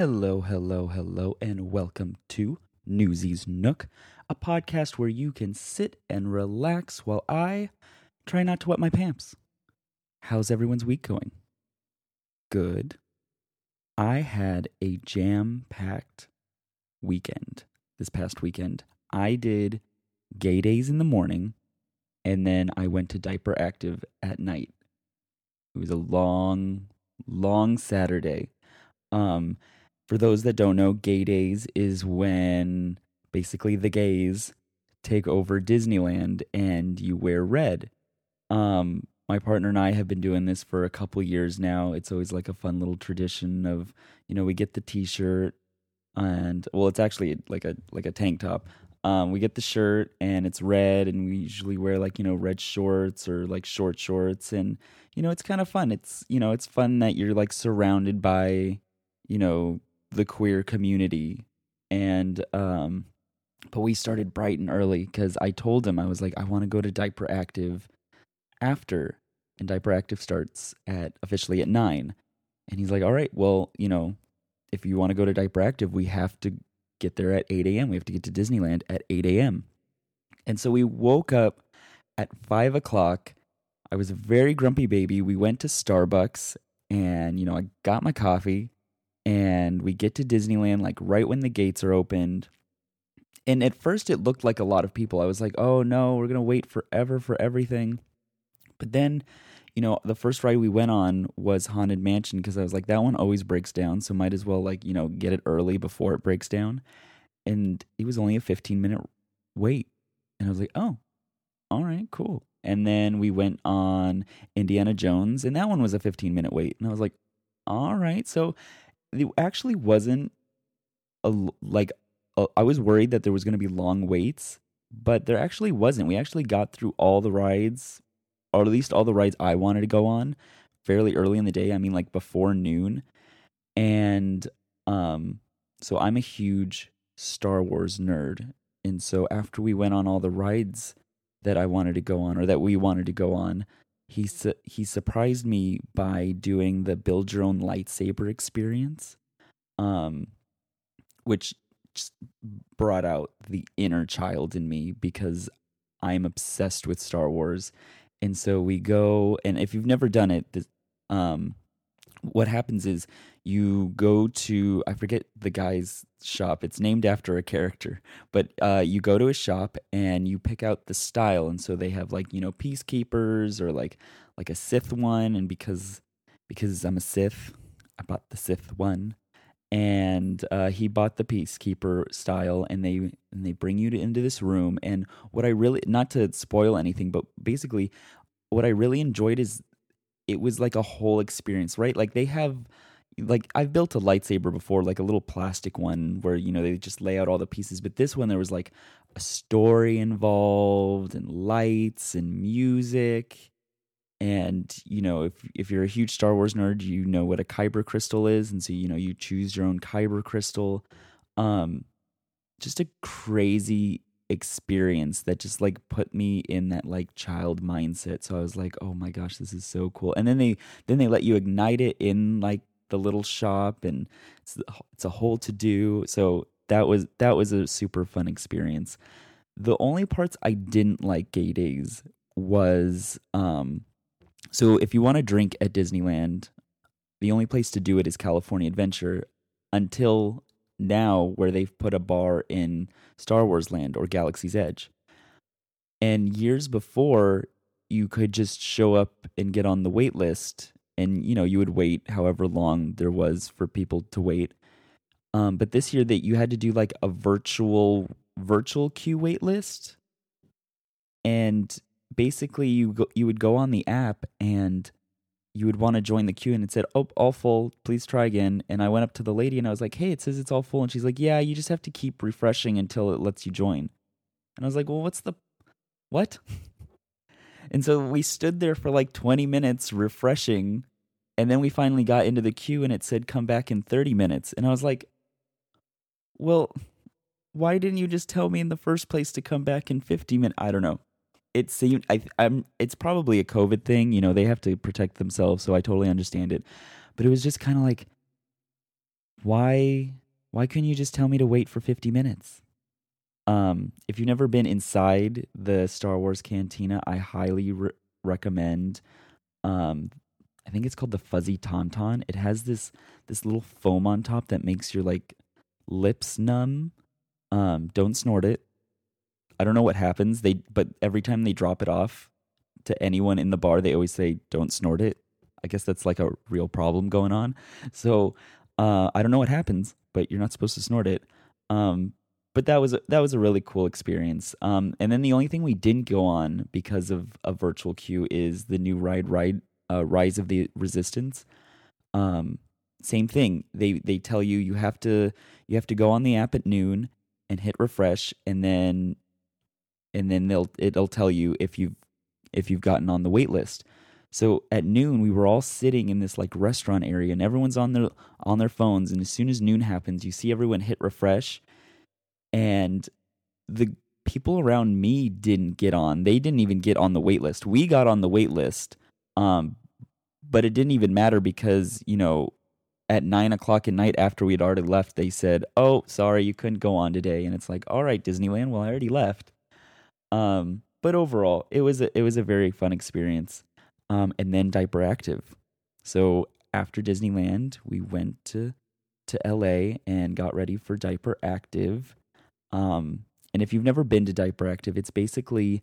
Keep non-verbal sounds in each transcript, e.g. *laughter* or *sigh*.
Hello, hello, hello, and welcome to Newsies Nook, a podcast where you can sit and relax while I try not to wet my pants. How's everyone's week going? Good. I had a jam packed weekend this past weekend. I did gay days in the morning, and then I went to Diaper Active at night. It was a long, long Saturday. Um, for those that don't know, gay days is when basically the gays take over Disneyland and you wear red. Um, my partner and I have been doing this for a couple years now. It's always like a fun little tradition of, you know, we get the t-shirt and well, it's actually like a like a tank top. Um, we get the shirt and it's red and we usually wear like, you know, red shorts or like short shorts and you know, it's kind of fun. It's, you know, it's fun that you're like surrounded by, you know, the queer community. And um but we started bright and early because i told him i was like i want to go to diaper active after and diaper active starts at officially at 9 and he's like all right well you know if you want to go to diaper active we have to get there at 8 a.m we have to get to disneyland at 8 a.m and so we woke up at 5 o'clock. I was a very grumpy baby. We went to starbucks and you know i got my coffee and we get to Disneyland like right when the gates are opened. And at first it looked like a lot of people. I was like, "Oh no, we're going to wait forever for everything." But then, you know, the first ride we went on was Haunted Mansion because I was like, that one always breaks down, so might as well like, you know, get it early before it breaks down. And it was only a 15 minute wait. And I was like, "Oh, all right, cool." And then we went on Indiana Jones, and that one was a 15 minute wait. And I was like, all right. So it actually wasn't a like a, I was worried that there was going to be long waits, but there actually wasn't. We actually got through all the rides, or at least all the rides I wanted to go on, fairly early in the day. I mean, like before noon, and um, so I'm a huge Star Wars nerd, and so after we went on all the rides that I wanted to go on, or that we wanted to go on, he su- he surprised me by doing the build your own lightsaber experience, um, which just brought out the inner child in me because I'm obsessed with Star Wars, and so we go. And if you've never done it, this, um, what happens is you go to I forget the guy's shop. It's named after a character, but uh, you go to a shop and you pick out the style, and so they have like you know peacekeepers or like like a Sith one, and because because I'm a Sith, I bought the Sith one, and uh, he bought the peacekeeper style, and they and they bring you to, into this room, and what I really not to spoil anything, but basically what I really enjoyed is it was like a whole experience, right? Like they have like I've built a lightsaber before, like a little plastic one where you know they just lay out all the pieces, but this one there was like a story involved and lights and music. And you know, if if you're a huge Star Wars nerd, you know what a kyber crystal is, and so you know you choose your own kyber crystal. Um, just a crazy experience that just like put me in that like child mindset. So i was like oh my gosh this is so cool. And then they then they let you ignite it in like the little shop and it's it's a whole to do so that was that was a super fun experience. The only parts i didn't like gay days was um so if you want to drink at disneyland the only place to do it is california adventure until now where they've put a bar in Star Wars Land or Galaxy's Edge. And years before, you could just show up and get on the wait list and you know, you would wait however long there was for people to wait. Um, but this year that you had to do like a virtual virtual queue wait list, and basically you go, you would go on the app and you would want to join the queue and it said, "Oh, all full. Please try again." And I went up to the lady and I was like, "Hey, it says it's all full." And she's like, "Yeah, you just have to keep refreshing until it lets you join." And I was like, "Well, what's the *laughs* what?" *laughs* and so we stood there for like 20 minutes refreshing and then we finally got into the queue and it said come back in 30 minutes. And I was like, "Well, why didn't you just tell me in the first place to come back in 50 minutes?" I don't know it seemed I, I'm it's probably a COVID thing. You know, they have to protect themselves, so I totally understand it. But it was just kind of like, why why couldn't you just tell me to wait for 50 minutes? Um, if you've never been inside the Star Wars Cantina, I highly re- recommend. Um, I think it's called the Fuzzy Tauntaun. It has this this little foam on top that makes your like lips numb. Um, don't snort it I don't know what happens. They but every time they drop it off to anyone in the bar, they always say, "Don't snort it." I guess that's like a real problem going on. So uh, I don't know what happens, but you're not supposed to snort it. Um, but that was a, that was a really cool experience. Um, and then the only thing we didn't go on because of a virtual queue is the new ride, ride, uh, Rise of the Resistance. Um, same thing. They they tell you you have to you have to go on the app at noon and hit refresh, and then and then they'll it'll tell you if you've if you've gotten on the wait list. So at noon we were all sitting in this like restaurant area and everyone's on their on their phones and as soon as noon happens you see everyone hit refresh and the people around me didn't get on. They didn't even get on the wait list. We got on the wait list. Um but it didn't even matter because, you know, at nine o'clock at night after we'd already left, they said, Oh, sorry, you couldn't go on today. And it's like, all right, Disneyland, well, I already left. Um, but overall, it was a, it was a very fun experience. Um, and then Diaper Active. So after Disneyland, we went to to LA and got ready for Diaper Active. Um, and if you've never been to Diaper Active, it's basically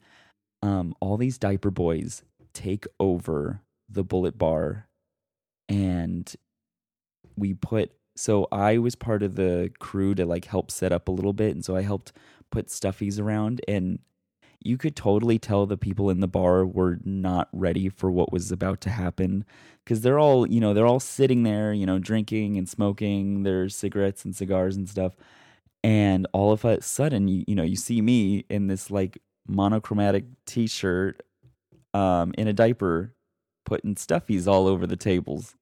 um, all these diaper boys take over the Bullet Bar, and we put. So I was part of the crew to like help set up a little bit, and so I helped put stuffies around. And you could totally tell the people in the bar were not ready for what was about to happen because they're all you know they're all sitting there you know drinking and smoking their cigarettes and cigars and stuff. And all of a sudden you, you know you see me in this like monochromatic t-shirt um, in a diaper putting stuffies all over the tables.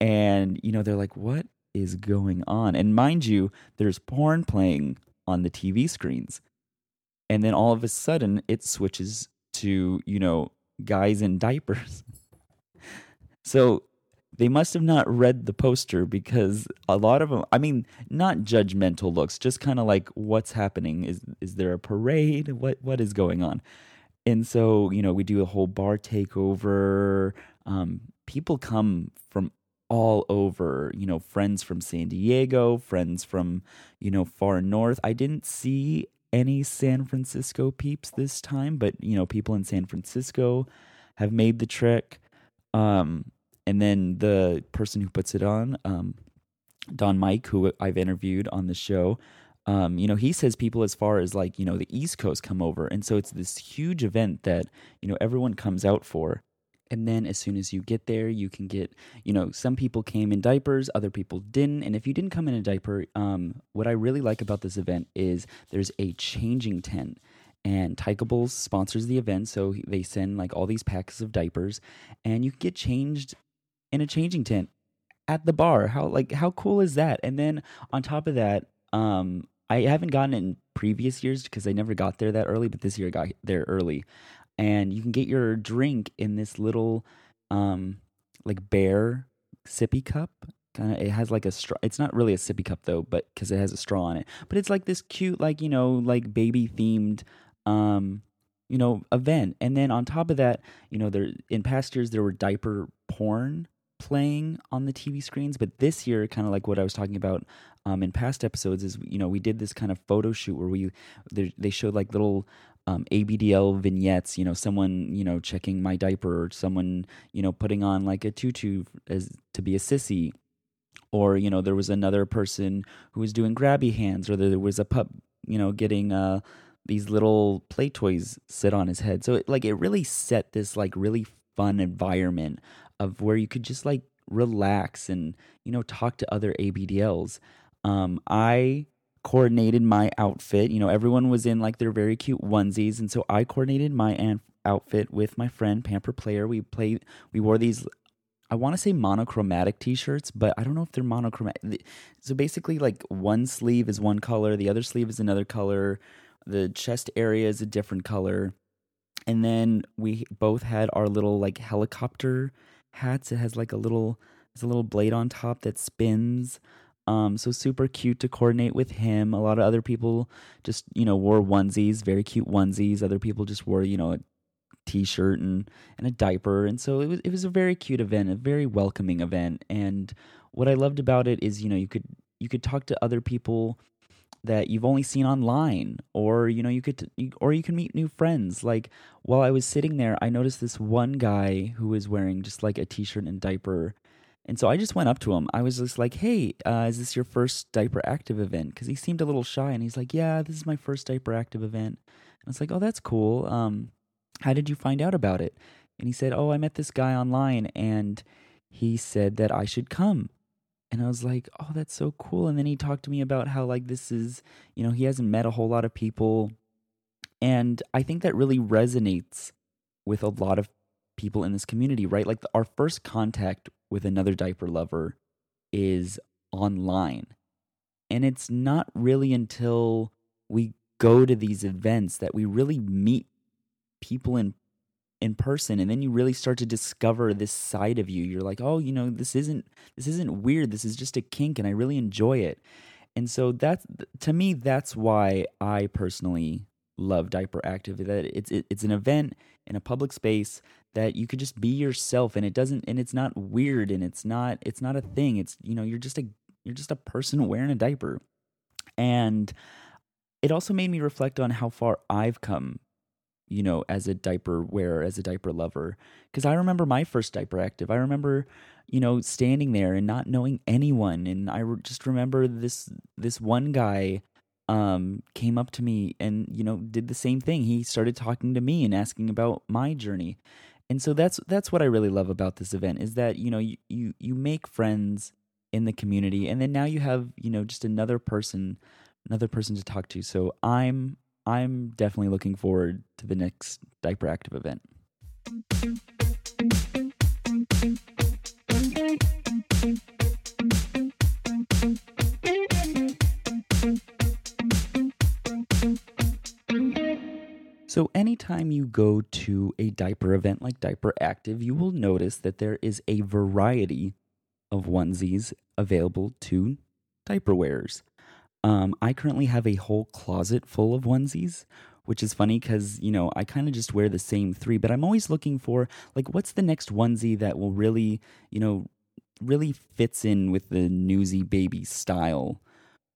And you know they're like what is going on? And mind you there's porn playing on the tv screens and then all of a sudden it switches to you know guys in diapers. *laughs* So they must have not read the poster because a lot of them i mean not judgmental looks just kind of like what's happening? Is is there a parade? What what is going on? And so you know we do a whole bar takeover. Um, people come from all over you know friends from san diego friends from you know far north. I didn't see any San Francisco peeps this time, but you know, people in San Francisco have made the trek. Um, and then the person who puts it on, um, Don Mike, who I've interviewed on the show, um, you know, he says people as far as like, you know, the East Coast come over. And so it's this huge event that, you know, everyone comes out for. And then as soon as you get there, you can get, you know, some people came in diapers, other people didn't. And if you didn't come in a diaper, um, what I really like about this event is there's a changing tent. And Tykables sponsors the event, so they send like all these packs of diapers, and you can get changed in a changing tent at the bar. How like how cool is that? And then on top of that, um, I haven't gotten it in previous years because I never got there that early, but this year I got there early and you can get your drink in this little um like bear sippy cup. Kind of it has like a straw it's not really a sippy cup though but because it has a straw on it. But it's like this cute like you know like baby themed um you know event. And then on top of that you know there in past years there were diaper porn playing on the tv screens. But this year kind of like what i was talking about um, in past episodes is you know we did this kind of photo shoot where we they showed like little um, ABDL vignettes, you know, someone, you know, checking my diaper or someone, you know, putting on like a tutu as to be a sissy. Or you know there was another person who was doing grabby hands or there was a pup you know getting uh these little play toys sit on his head. So it, like it really set this like really fun environment of where you could just like relax and you know talk to other abdls um i coordinated my outfit you know everyone was in like their very cute onesies and so i coordinated my an- outfit with my friend pamper player we played we wore these I want to say monochromatic t-shirts, but I don't know if they're monochromatic. So basically like one sleeve is one color, the other sleeve is another color, the chest area is a different color. And then we both had our little like helicopter hats. It has like a little it's a little blade on top that spins. Um, so super cute to coordinate with him. A lot of other people just, you know, wore onesies, very cute onesies. Other people just wore, you know, a t-shirt and and a diaper and so it was it was a very cute event a very welcoming event and what i loved about it is you know you could you could talk to other people that you've only seen online or you know you could or you can meet new friends like while i was sitting there i noticed this one guy who was wearing just like a t-shirt and diaper and so i just went up to him i was just like hey uh, is this your first diaper active event because he seemed a little shy and he's like yeah this is my first diaper active event and i was like oh that's cool um how did you find out about it? And he said, Oh, I met this guy online and he said that I should come. And I was like, Oh, that's so cool. And then he talked to me about how, like, this is, you know, he hasn't met a whole lot of people. And I think that really resonates with a lot of people in this community, right? Like, the, our first contact with another diaper lover is online. And it's not really until we go to these events that we really meet people in in person. And then you really start to discover this side of you. You're like oh you know this isn't this isn't weird. This is just a kink and i really enjoy it. And so that's to me that's why i personally love diaper active that it's it, it's an event in a public space that you could just be yourself and it doesn't and it's not weird and it's not it's not a thing it's you know you're just a you're just a person wearing a diaper and it also made me reflect on how far I've come you know, as a diaper wearer, as a diaper lover. Because I remember my first diaper active. I remember, you know, standing there and not knowing anyone, and I just remember this this one guy um came up to me and you know did the same thing. He started talking to me and asking about my journey. And so that's that's what I really love about this event is that you know you you, you make friends in the community and then now you have you know just another person another person to talk to so i'm I'm definitely looking forward to the next Diaper Active event. So, anytime you go to a diaper event like Diaper Active, you will notice that there is a variety of onesies available to diaper wearers. Um, I currently have a whole closet full of onesies, which is funny because, you know, I kind of just wear the same three, but I'm always looking for, like, what's the next onesie that will really, you know, really fits in with the newsy baby style,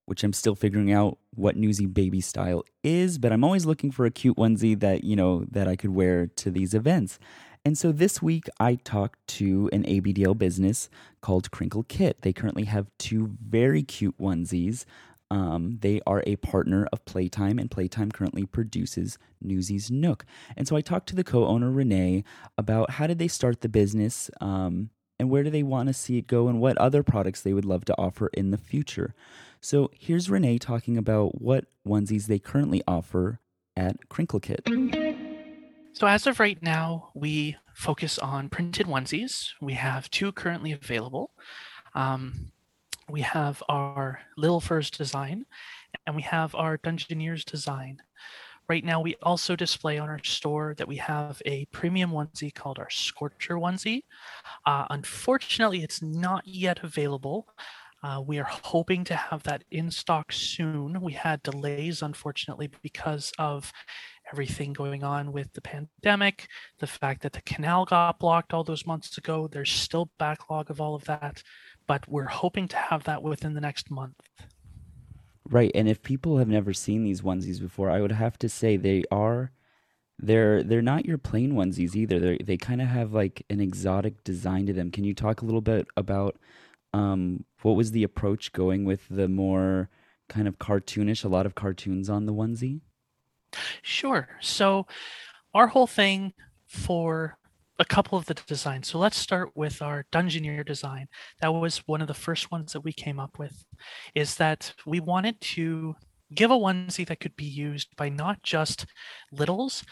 which I'm still figuring out what newsy baby style is, but I'm always looking for a cute onesie that, you know, that I could wear to these events. And so this week I talked to an ABDL business called Crinkle Kit. They currently have two very cute onesies. Um, they are a partner of Playtime, and Playtime currently produces Newsies Nook. And so I talked to the co-owner Renee about how did they start the business, um, and where do they want to see it go, and what other products they would love to offer in the future. So here's Renee talking about what onesies they currently offer at Crinkle Kit. So as of right now, we focus on printed onesies. We have two currently available. Um, we have our Little Furs design, and we have our Dungeoneers design. Right now, we also display on our store that we have a premium onesie called our Scorcher onesie. Uh, unfortunately, it's not yet available. Uh, we are hoping to have that in stock soon. We had delays, unfortunately, because of everything going on with the pandemic, the fact that the canal got blocked all those months ago. There's still backlog of all of that but we're hoping to have that within the next month. Right, and if people have never seen these onesies before, I would have to say they are they're they're not your plain onesies either. They they kind of have like an exotic design to them. Can you talk a little bit about um, what was the approach going with the more kind of cartoonish, a lot of cartoons on the onesie? Sure. So, our whole thing for a couple of the designs. So let's start with our Dungeoneer design. That was one of the first ones that we came up with. Is that we wanted to give a onesie that could be used by not just littles,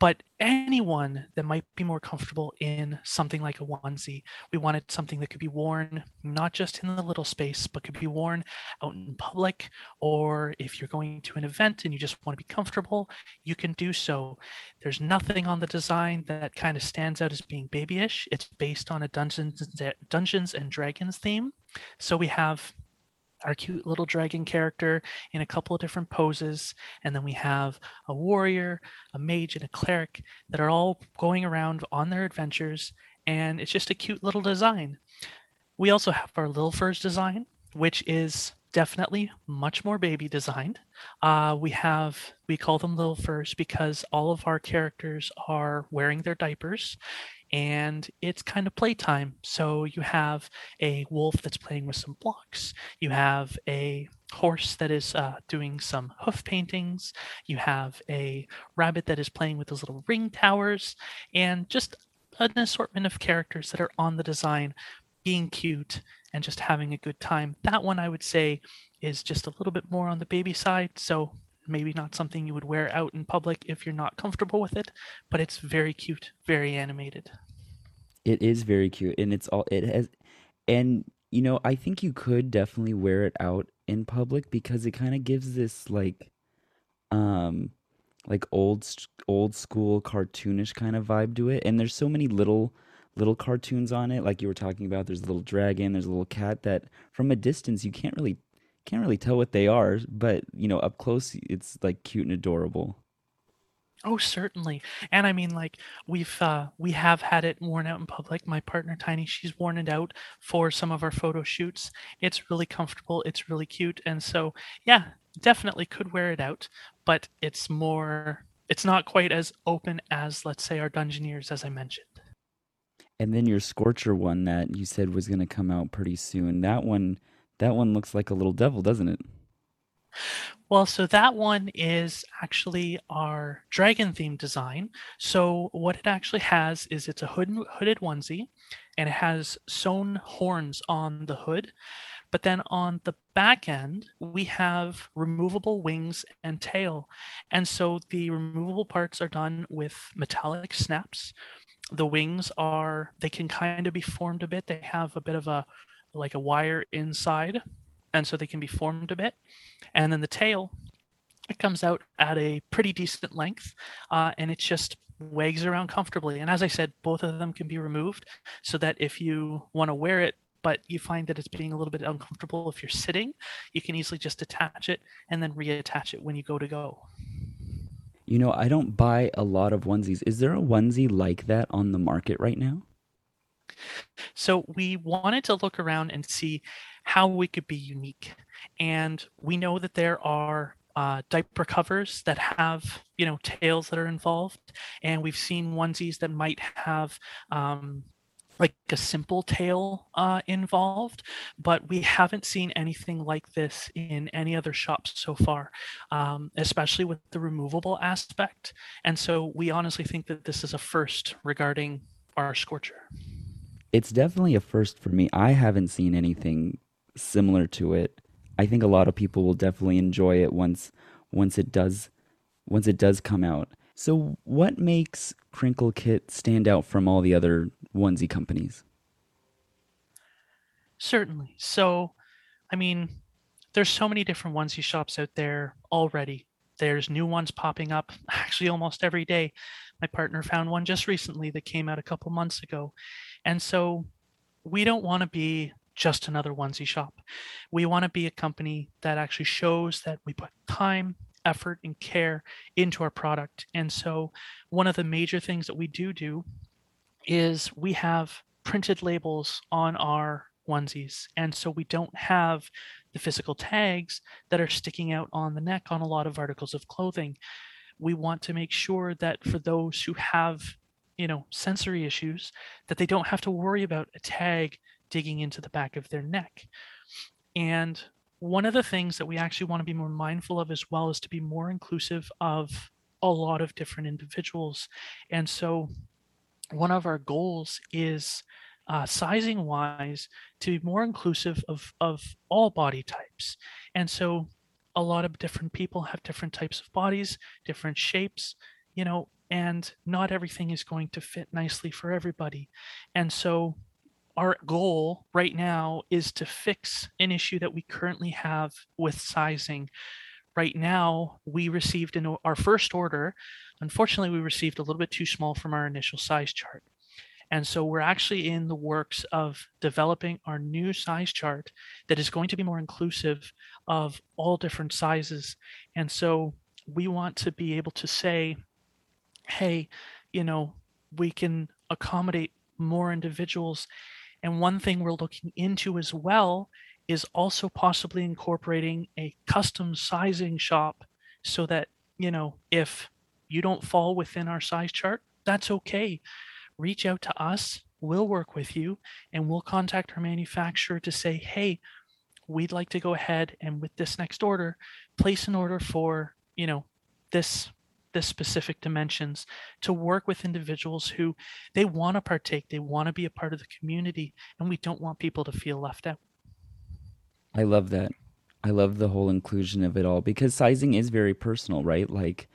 but anyone that might be more comfortable in something like a onesie. We wanted something that could be worn not just in the little space, but could be worn out in public, or if you're going to an event and you just want to be comfortable, you can do so. There's nothing on the design that kind of stands out as being babyish. It's based on a Dungeons Dungeons and Dragons theme. So we have our cute little dragon character in a couple of different poses. And then we have a warrior, a mage, and a cleric that are all going around on their adventures. And it's just a cute little design. We also have our Little Furs design, which is definitely much more baby designed. Uh, we have, we call them Little Furs because all of our characters are wearing their diapers and it's kind of playtime. So you have a wolf that's playing with some blocks. You have a horse that is uh, doing some hoof paintings. You have a rabbit that is playing with those little ring towers, and just an assortment of characters that are on the design, being cute and just having a good time. That one I would say is just a little bit more on the baby side. So maybe not something you would wear out in public if you're not comfortable with it, but it's very cute, very animated. It is very cute, and it's all it has, and you know I think you could definitely wear it out in public because it kind of gives this like, um, like old old school cartoonish kind of vibe to it, and there's so many little little cartoons on it, like you were talking about. There's a little dragon, there's a little cat that from a distance you can't really can't really tell what they are, but you know, up close it's like cute and adorable. Oh, certainly. And I mean, like we've uh, we have had it worn out in public. My partner Tiny, she's worn it out for some of our photo shoots. It's really comfortable. It's really cute, and so yeah, definitely could wear it out. But it's more. It's not quite as open as, let's say, our Dungeoneers, as I mentioned. And then your Scorcher one that you said was going to come out pretty soon. That one that one looks like a little devil, doesn't it? Well, so that one is actually our dragon themed design. So what it actually has is it's a hood, hooded onesie and it has sewn horns on the hood. But then on the back end, we have removable wings and tail. And so the removable parts are done with metallic snaps. The wings are, they can kind of be formed a bit. They have a bit of a like a wire inside, and so they can be formed a bit. And then the tail, it comes out at a pretty decent length, uh, and it just wags around comfortably. And as I said, both of them can be removed so that if you want to wear it but you find that it's being a little bit uncomfortable if you're sitting, you can easily just attach it and then reattach it when you go to go. You know, I don't buy a lot of onesies. Is there a onesie like that on the market right now? So we wanted to look around and see how we could be unique. And we know that there are uh, diaper covers that have you know tails that are involved, and we've seen onesies that might have um, like a simple tail uh, involved, but we haven't seen anything like this in any other shops so far, um, especially with the removable aspect. And so we honestly think that this is a first regarding our Scorcher it's definitely a first for me. I haven't seen anything similar to it. I think a lot of people will definitely enjoy it once once it does once it does come out. So what makes Crinkle Kit stand out from all the other onesie companies? Certainly. So I mean, there's so many different onesie shops out there already. There's new ones popping up *laughs* actually almost every day. My partner found one just recently that came out a couple months ago. And so we don't want to be just another onesie shop. We want to be a company that actually shows that we put time, effort, and care into our product. And so one of the major things that we do do is we have printed labels on our onesies. And so we don't have the physical tags that are sticking out on the neck on a lot of articles of clothing. We want to make sure that for those who have you know sensory issues that they don't have to worry about a tag digging into the back of their neck And one of the things that we actually want to be more mindful of as well is to be more inclusive of a lot of different individuals. And so one of our goals is uh, sizing wise to be more inclusive of, of all body types. And so a lot of different people have different types of bodies, different shapes, you know, and not everything is going to fit nicely for everybody. And so our goal right now is to fix an issue that we currently have with sizing. Right now, we received in our first order, unfortunately, we received a little bit too small from our initial size chart. And so we're actually in the works of developing our new size chart that is going to be more inclusive of all different sizes. And so we want to be able to say, hey, you know, we can accommodate more individuals. And one thing we're looking into as well is also possibly incorporating a custom sizing shop so that, you know, if you don't fall within our size chart, that's okay. Reach out to us. We'll work with you and we'll contact our manufacturer to say, hey, we'd like to go ahead and with this next order, place an order for, you know, this this specific dimensions to work with individuals who they want to partake they want to be a part of the community and we don't want people to feel left out I love that. I love the whole inclusion of it all because sizing is very personal, right? Like,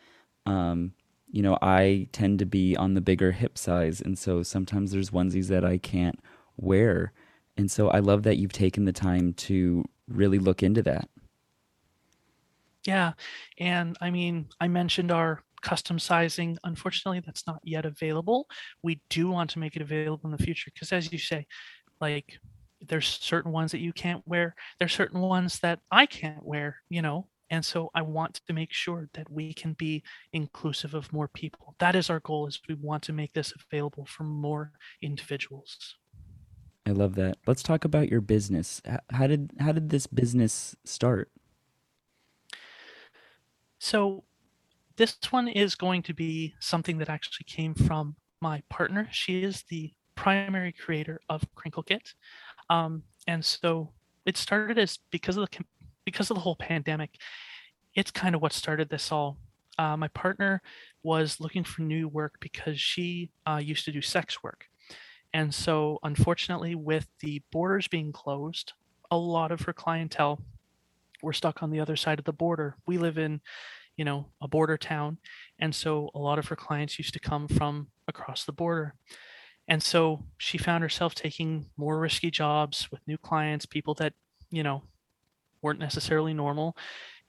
um, you know, I tend to be on the bigger hip size, and so sometimes there's onesies that I can't wear, and so I love that you've taken the time to really look into that. Yeah and i mean i mentioned our custom sizing unfortunately that's not yet available we do want to make it available in the future because as you say like there's certain ones that you can't wear there's certain ones that i can't wear you know and so i want to make sure that we can be inclusive of more people that is our goal is we want to make this available for more individuals I love that. Let's talk about your business. How did how did this business start? So this one is going to be something that actually came from my partner she is the primary creator of crinkle kit um, and so it started as because of the because of the whole pandemic it's kind of what started this all. Uh, my partner was looking for new work because she uh, used to do sex work. And so, unfortunately, with the borders being closed, a lot of her clientele were stuck on the other side of the border. We live in, you know, a border town. And so, a lot of her clients used to come from across the border. And so, she found herself taking more risky jobs with new clients, people that, you know, weren't necessarily normal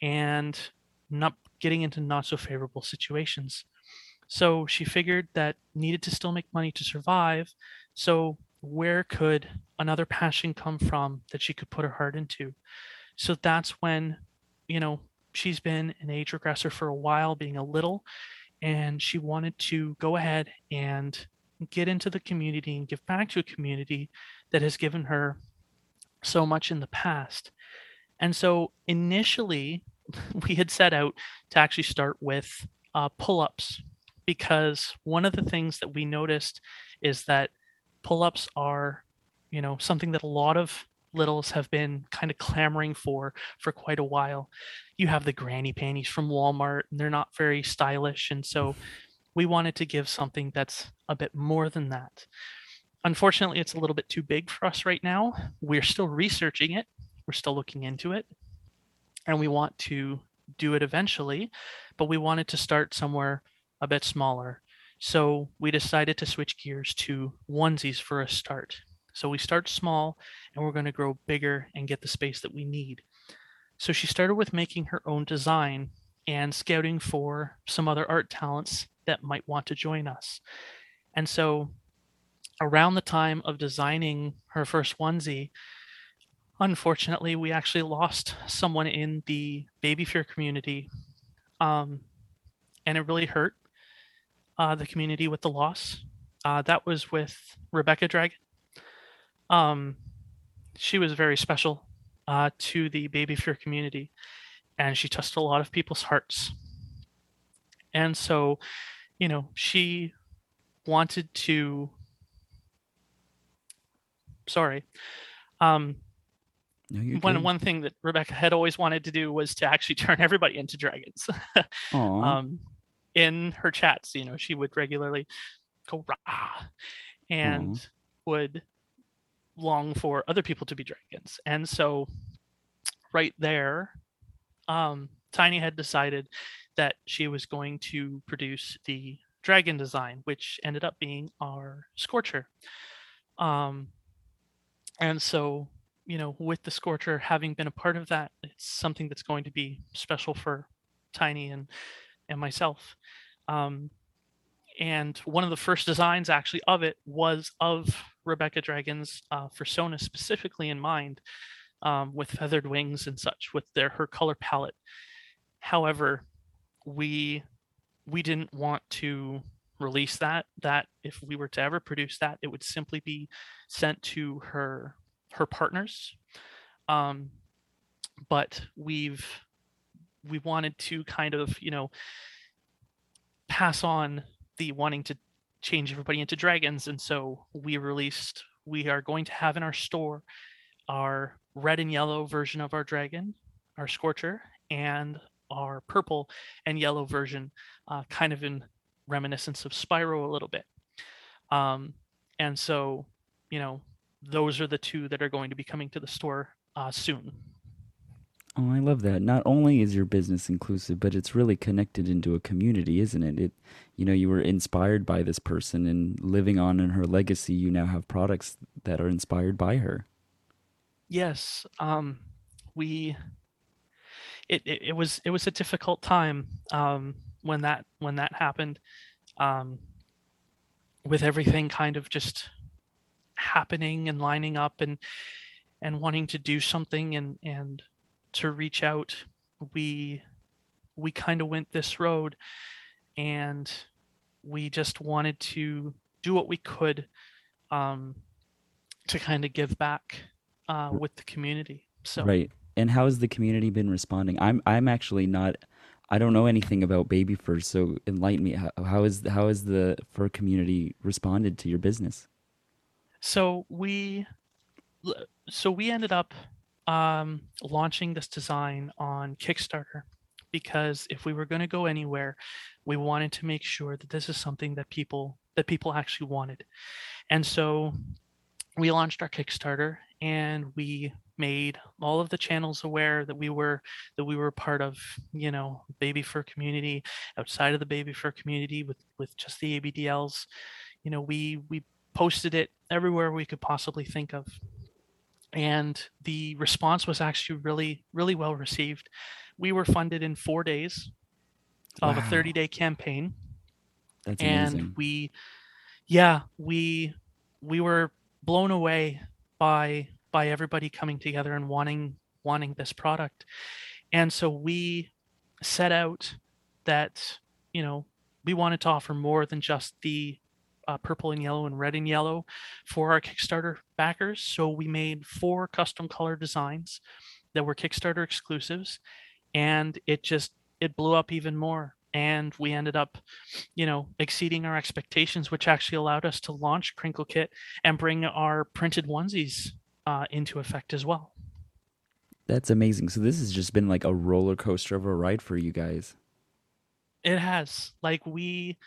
and not getting into not so favorable situations. So she figured that needed to still make money to survive. So where could another passion come from that she could put her heart into? So that's when, you know, she's been an age regressor for a while, being a little, and she wanted to go ahead and get into the community and give back to a community that has given her so much in the past. And so initially, *laughs* we had set out to actually start with uh, pull ups because one of the things that we noticed is that pull ups are, you know, something that a lot of littles have been kind of clamoring for for quite a while. You have the granny panties from Walmart, and they're not very stylish. And so *laughs* we wanted to give something that's a bit more than that. Unfortunately, it's a little bit too big for us right now. We're still researching it, we're still looking into it, and we want to do it eventually, but we wanted to start somewhere a bit smaller. So we decided to switch gears to onesies for a start. So we start small and we're going to grow bigger and get the space that we need. So she started with making her own design and scouting for some other art talents that might want to join us. And so around the time of designing her first onesie, unfortunately, we actually lost someone in the baby fur community. Um, and it really hurt uh, the community with the loss. Uh, that was with Rebecca Dragon. Um, she was very special uh, to the baby fur community, and she touched a lot of people's hearts. And so, you know, she wanted to. Sorry. Um, No, one one thing that Rebecca had always wanted to do was to actually *laughs* turn everybody into dragons. *laughs* Um, in her chats, you know, she would regularly go rah and would long for other people to be dragons. And so right there, um, Tiny had decided that she was going to produce the dragon design, which ended up being our Scorcher. Um, and so, you know, with the Scorcher having been a part of that, it's something that's going to be special for Tiny and and myself. Um, and one of the first designs actually of it was of Rebecca Dragon's uh, persona specifically in mind, um, with feathered wings and such, with their her color palette. However, we we didn't want to release that. That if we were to ever produce that, it would simply be sent to her her partners. Um, but we've we wanted to kind of you know pass on the wanting to change everybody into dragons and so we released we are going to have in our store our red and yellow version of our dragon our scorcher and our purple and yellow version uh, kind of in reminiscence of spyro a little bit. Um, and so you know those are the two that are going to be coming to the store uh, soon Oh, I love that. Not only is your business inclusive, but it's really connected into a community, isn't it? It, you know, you were inspired by this person, and living on in her legacy, you now have products that are inspired by her. yes um we it, it it was it was a difficult time um when that when that happened um with everything kind of just happening and lining up and and wanting to do something and and to reach out we we kind of went this road and we just wanted to do what we could um to kind of give back uh, with the community. So Right. And how has the community been responding? I'm I'm actually not I don't know anything about baby fur, so enlighten me. How, how is how has the fur community responded to your business? so we so we ended up um, launching this design on Kickstarter because if we were going to go anywhere, we wanted to make sure that this is something that people that people actually wanted. And so we launched our Kickstarter and we made all of the channels aware that we were that we were part of, you know, baby fur community, outside of the baby fur community with with just the ABDLs. You know, we we posted it everywhere we could possibly think of. And the response was actually really, really well received. We were funded in four days of a 30 day campaign That's and amazing. we yeah we we were blown away by by everybody coming together and wanting wanting this product and so we set out that you know we wanted to offer more than just the uh, purple and yellow and red and yellow for our kickstarter backers so we made four custom color designs that were kickstarter exclusives and it just it blew up even more and we ended up you know exceeding our expectations which actually allowed us to launch crinkle kit and bring our printed onesies uh, into effect as well That's amazing. So this has just been like a roller coaster of a ride for you guys. it has like we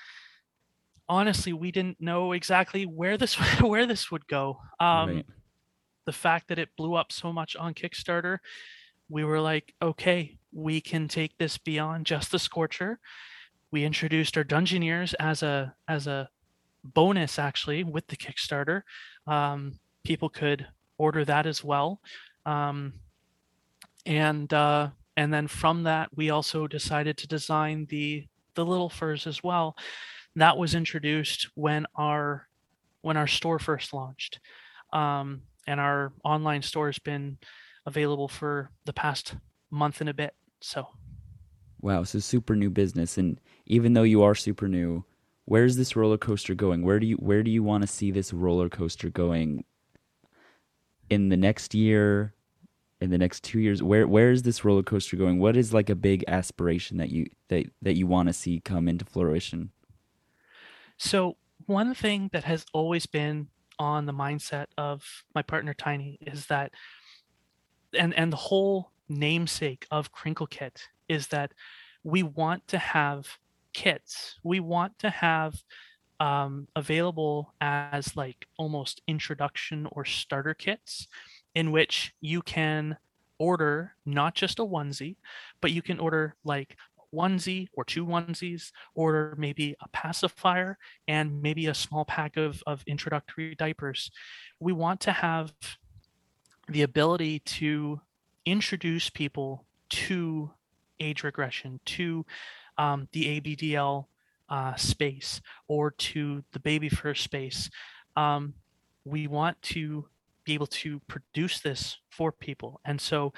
honestly we didn't know exactly where this *laughs* where this would go. Um right. the fact that it blew up so much on kickstarter we were like okay we can take this beyond just the scorcher. We introduced our dungeoneers as a as a bonus actually with the kickstarter. Um, people could order that as well. Um, and uh, and then from that we also decided to design the the little furs as well that was introduced when our when our store first launched um, and our online store has been available for the past month and a bit so Wow. So super new business, and even though you are super new, where's this roller coaster going? Where do you where do you want to see this roller coaster going in the next year? In the next two years, where where is this roller coaster going? What is like a big aspiration that you that that you want to see come into fruition? So, one thing that has always been on the mindset of my partner Tiny is that and and the whole namesake of Crinkle Kit is that we want to have kits. We want to have um, available as like almost introduction or starter kits in which you can order not just a onesie, but you can order like onesie or two onesies, order maybe a pacifier and maybe a small pack of, of introductory diapers. We want to have the ability to introduce people to age regression, to um, the ABDL uh, space, or to the baby fur space. Um, we want to be able to produce this for people. And so,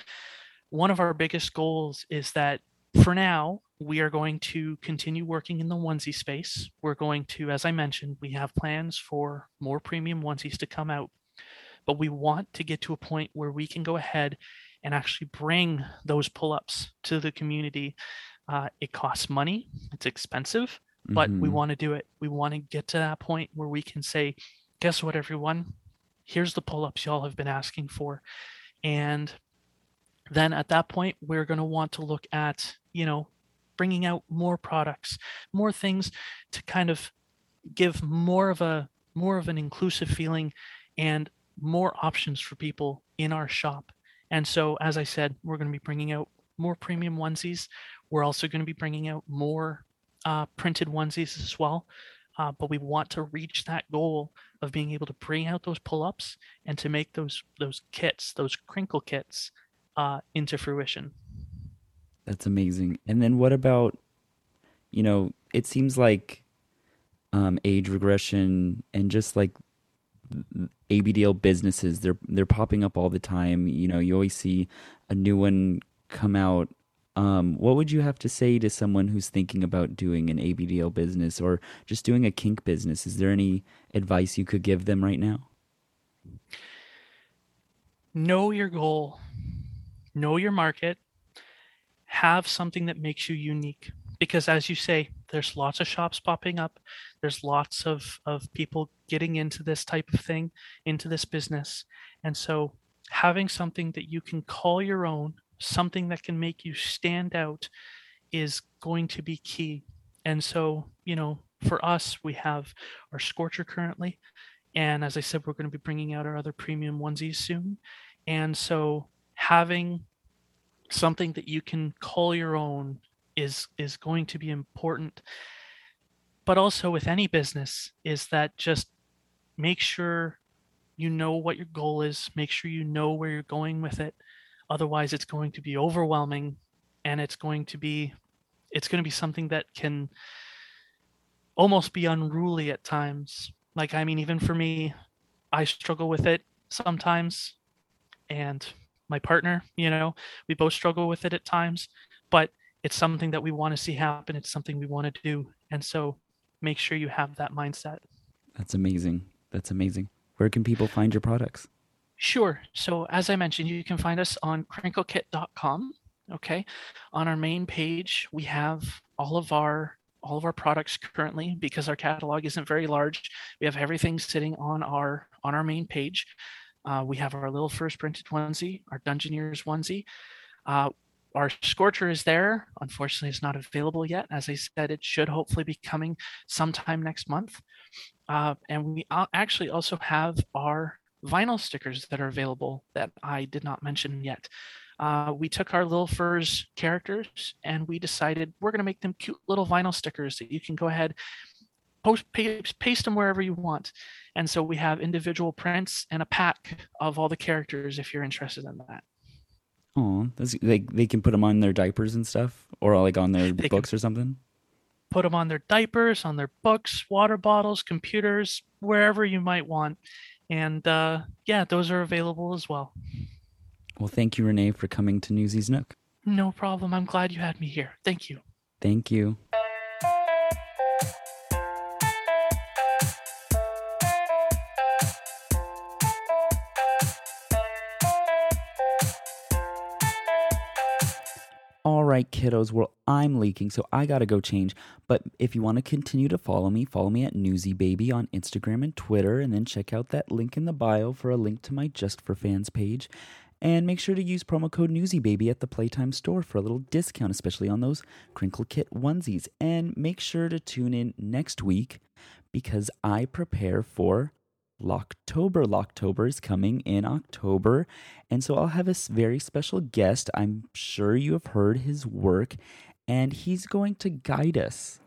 one of our biggest goals is that for now, we are going to continue working in the onesie space. We're going to, as I mentioned, we have plans for more premium onesies to come out, but we want to get to a point where we can go ahead and actually bring those pull ups to the community. Uh, it costs money, it's expensive, but we Mhm. want to do it. We want to get to that point where we can say, guess what, everyone? Here's the pull ups y'all have been asking for. And then at that point, we're going to want to look at, you know, bringing out more products, more things to kind of give more of a more of an inclusive feeling and more options for people in our shop. And so, as I said, we're going to be bringing out more premium onesies. We're also going to be bringing out more uh, printed onesies as well. Uh, but we want to reach that goal of being able to bring out those pull-ups and to make those those kits, those crinkle kits, uh, into fruition. That's amazing. And then what about, you know, it seems like um, age regression and just like ABDL businesses, they're they're popping up all the time. You know, you always see a new one come out. Um, what would you have to say to someone who's thinking about doing an ABDL business or just doing a kink business? Is there any advice you could give them right now? Know your goal, know your market, have something that makes you unique. Because as you say, there's lots of shops popping up. There's lots of, of people getting into this type of thing, into this business. And so having something that you can call your own, something that can make you stand out is going to be key. And so, you know, for us, we have our Scorcher currently. And as I said, we're going to be bringing out our other premium onesies soon. And so having something that you can call your own is is going to be important. But also with any business is that just make sure you know what your goal is make sure you know where you're going with it. Otherwise it's going to be overwhelming and it's going to be it's going to be something that can almost be unruly at times. Like i mean even for me i struggle with it sometimes. And my partner you know we both struggle with it at times but it's something that we want to see happen it's something we want to do and so make sure you have that mindset That's amazing. That's amazing. Where can people find your products? Sure. So as I mentioned, you can find us on crinklekit.com. Okay. On our main page, we have all of our all of our products currently because our catalog isn't very large. We have everything sitting on our on our main page. Uh, we have our little first printed onesie, our Dungeoneers onesie. Uh, our Scorcher is there. Unfortunately, it's not available yet. As I said, it should hopefully be coming sometime next month. Uh, and we actually also have our vinyl stickers that are available that I did not mention yet. Uh, we took our little furs characters and we decided we're going to make them cute little vinyl stickers that you can go ahead post paste, paste them wherever you want. And so we have individual prints and a pack of all the characters if you're interested in that. Oh, that's like they can put them on their diapers and stuff, or like on their They books or something. Put them on their diapers, on their books, water bottles, computers, wherever you might want. And uh, yeah, those are available as well. Well, thank you, Renee, for coming to Newsy's Nook. No problem. I'm glad you had me here. Thank you. Thank you. Right, kiddos. Well, I'm leaking, so I gotta go change. But if you want to continue to follow me, follow me at Newsy Baby on Instagram and Twitter, and then check out that link in the bio for a link to my Just for Fans page. And make sure to use promo code NewsyBaby at the Playtime store for a little discount, especially on those Crinkle Kit onesies. And make sure to tune in next week because I prepare for Locktober. Locktober is coming in October. And so I'll have a very special guest. I'm sure you have heard his work, and he's going to guide us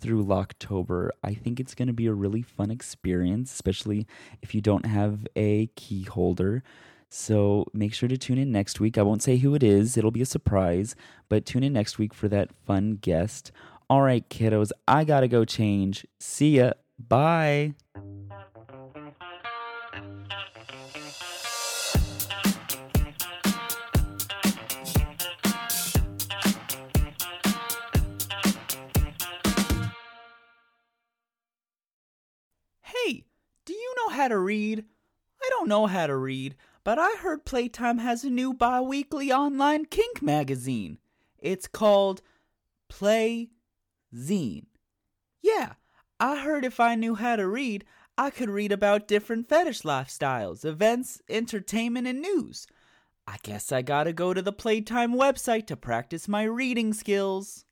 through Locktober. I think it's going to be a really fun experience, especially if you don't have a key holder. So make sure to tune in next week. I won't say who it is, it'll be a surprise, but tune in next week for that fun guest. All right, kiddos, I gotta go change. See ya. Bye. How to read? I don't know how to read, but I heard Playtime has a new bi weekly online kink magazine. It's called Play Zine. Yeah, I heard if I knew how to read, I could read about different fetish lifestyles, events, entertainment, and news. I guess I gotta go to the Playtime website to practice my reading skills.